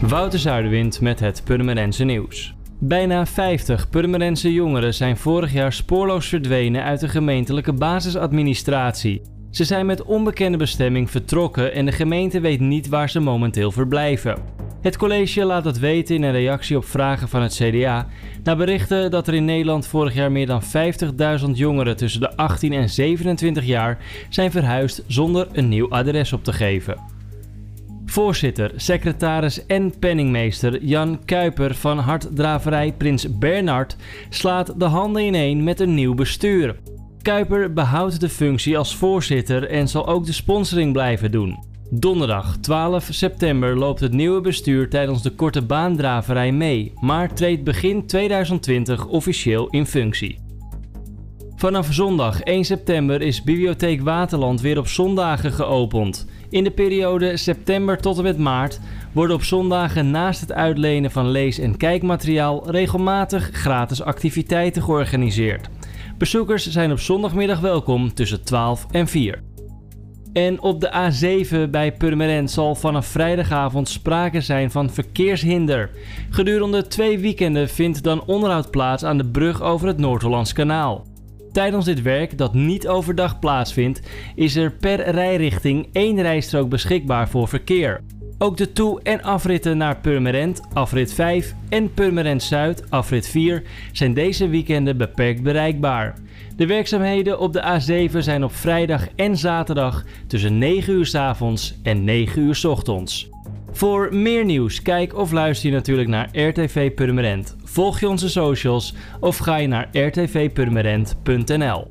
Wouter Zuiderwind met het Purmerense nieuws. Bijna 50 Purmerense jongeren zijn vorig jaar spoorloos verdwenen uit de gemeentelijke basisadministratie. Ze zijn met onbekende bestemming vertrokken en de gemeente weet niet waar ze momenteel verblijven. Het college laat dat weten in een reactie op vragen van het CDA na berichten dat er in Nederland vorig jaar meer dan 50.000 jongeren tussen de 18 en 27 jaar zijn verhuisd zonder een nieuw adres op te geven. Voorzitter, secretaris en penningmeester Jan Kuiper van hartdraverij Prins Bernhard slaat de handen ineen met een nieuw bestuur. Kuiper behoudt de functie als voorzitter en zal ook de sponsoring blijven doen. Donderdag 12 september loopt het nieuwe bestuur tijdens de korte baandraverij mee, maar treedt begin 2020 officieel in functie. Vanaf zondag 1 september is Bibliotheek Waterland weer op zondagen geopend. In de periode september tot en met maart worden op zondagen naast het uitlenen van lees- en kijkmateriaal regelmatig gratis activiteiten georganiseerd. Bezoekers zijn op zondagmiddag welkom tussen 12 en 4. En op de A7 bij Purmerend zal vanaf vrijdagavond sprake zijn van verkeershinder. Gedurende twee weekenden vindt dan onderhoud plaats aan de brug over het Noord-Hollands kanaal. Tijdens dit werk, dat niet overdag plaatsvindt, is er per rijrichting één rijstrook beschikbaar voor verkeer. Ook de toe- en afritten naar Purmerend, afrit 5 en Purmerend Zuid, afrit 4, zijn deze weekenden beperkt bereikbaar. De werkzaamheden op de A7 zijn op vrijdag en zaterdag tussen 9 uur s avonds en 9 uur s ochtends. Voor meer nieuws, kijk of luister je natuurlijk naar RTV Purmerend. Volg je onze socials of ga je naar rtvpurmerend.nl.